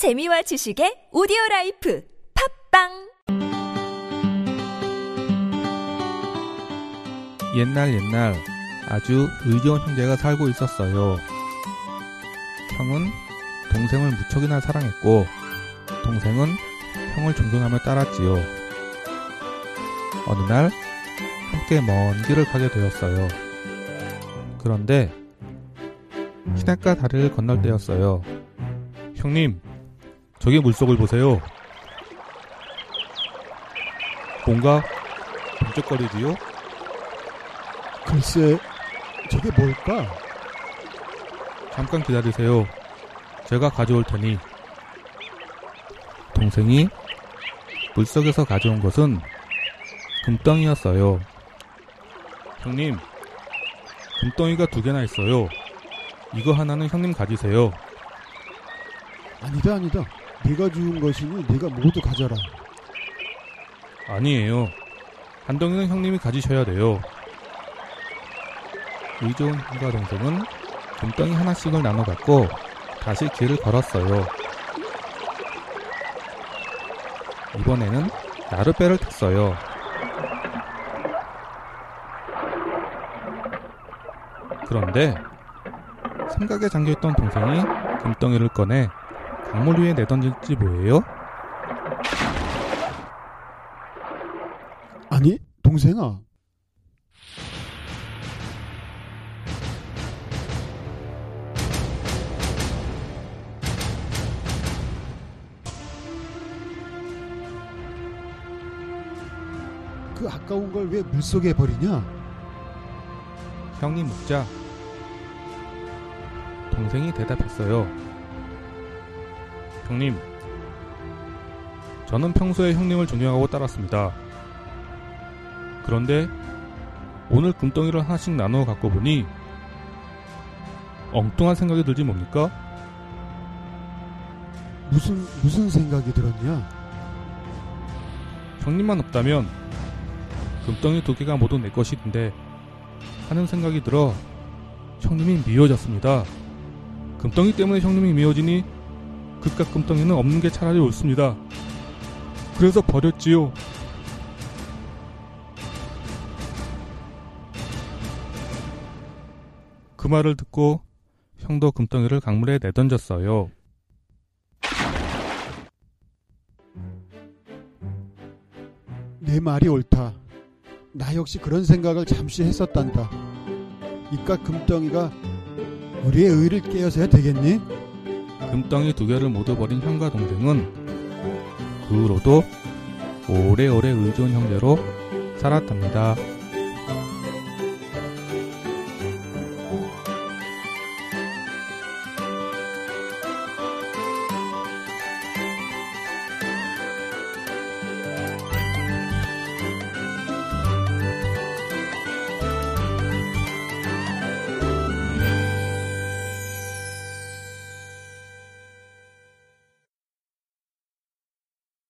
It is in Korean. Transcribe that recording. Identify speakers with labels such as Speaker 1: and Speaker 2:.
Speaker 1: 재미와 지식의 오디오 라이프 팟빵
Speaker 2: 옛날 옛날 아주 의좋은 형제가 살고 있었어요. 형은 동생을 무척이나 사랑했고 동생은 형을 존경하며 따랐지요. 어느 날 함께 먼 길을 가게 되었어요. 그런데 시냇가 다리를 건널 때였어요. 형님, 저기 물속을 보세요. 뭔가 번쩍거리지요?
Speaker 3: 글쎄, 저게 뭘까?
Speaker 2: 잠깐 기다리세요. 제가 가져올 테니. 동생이 물속에서 가져온 것은 금덩이였어요. 형님, 금덩이가 두 개나 있어요. 이거 하나는 형님 가지세요.
Speaker 3: 아니다, 아니다. 내가 주운 것이니 내가 모두 가져라.
Speaker 2: 아니에요. 한 덩이는 형님이 가지셔야 돼요. 형과 동생은 금덩이 하나씩을 나눠 갖고 다시 길을 걸었어요. 이번에는 나룻배를 탔어요. 그런데 삼각에 잠겨있던 동생이 금덩이를 꺼내 강물 위에 내던질지 뭐예요?
Speaker 3: 아니, 동생아. 그 아까운 걸 왜 물속에 버리냐?
Speaker 2: 형이 묻자 동생이 대답했어요. 형님, 저는 평소에 형님을 존경하고 따랐습니다. 그런데 오늘 금덩이를 하나씩 나누어 갖고 보니 엉뚱한 생각이 들지 뭡니까?
Speaker 3: 무슨, 무슨 생각이 들었냐?
Speaker 2: 형님만 없다면 금덩이 두 개가 모두 내 것인데 하는 생각이 들어 형님이 미워졌습니다. 금덩이 때문에 형님이 미워지니 그깟 금덩이는 없는 게 차라리 옳습니다. 그래서 버렸지요. 그 말을 듣고 형도 금덩이를 강물에 내던졌어요.
Speaker 3: 내 말이 옳다. 나 역시 그런 생각을 잠시 했었단다. 이깟 금덩이가 우리의 의를 깨어서야 되겠니?
Speaker 2: 금덩이 두 개를 모두 버린 형과 동생은 그 후로도 오래오래 의좋은 형제로 살았답니다.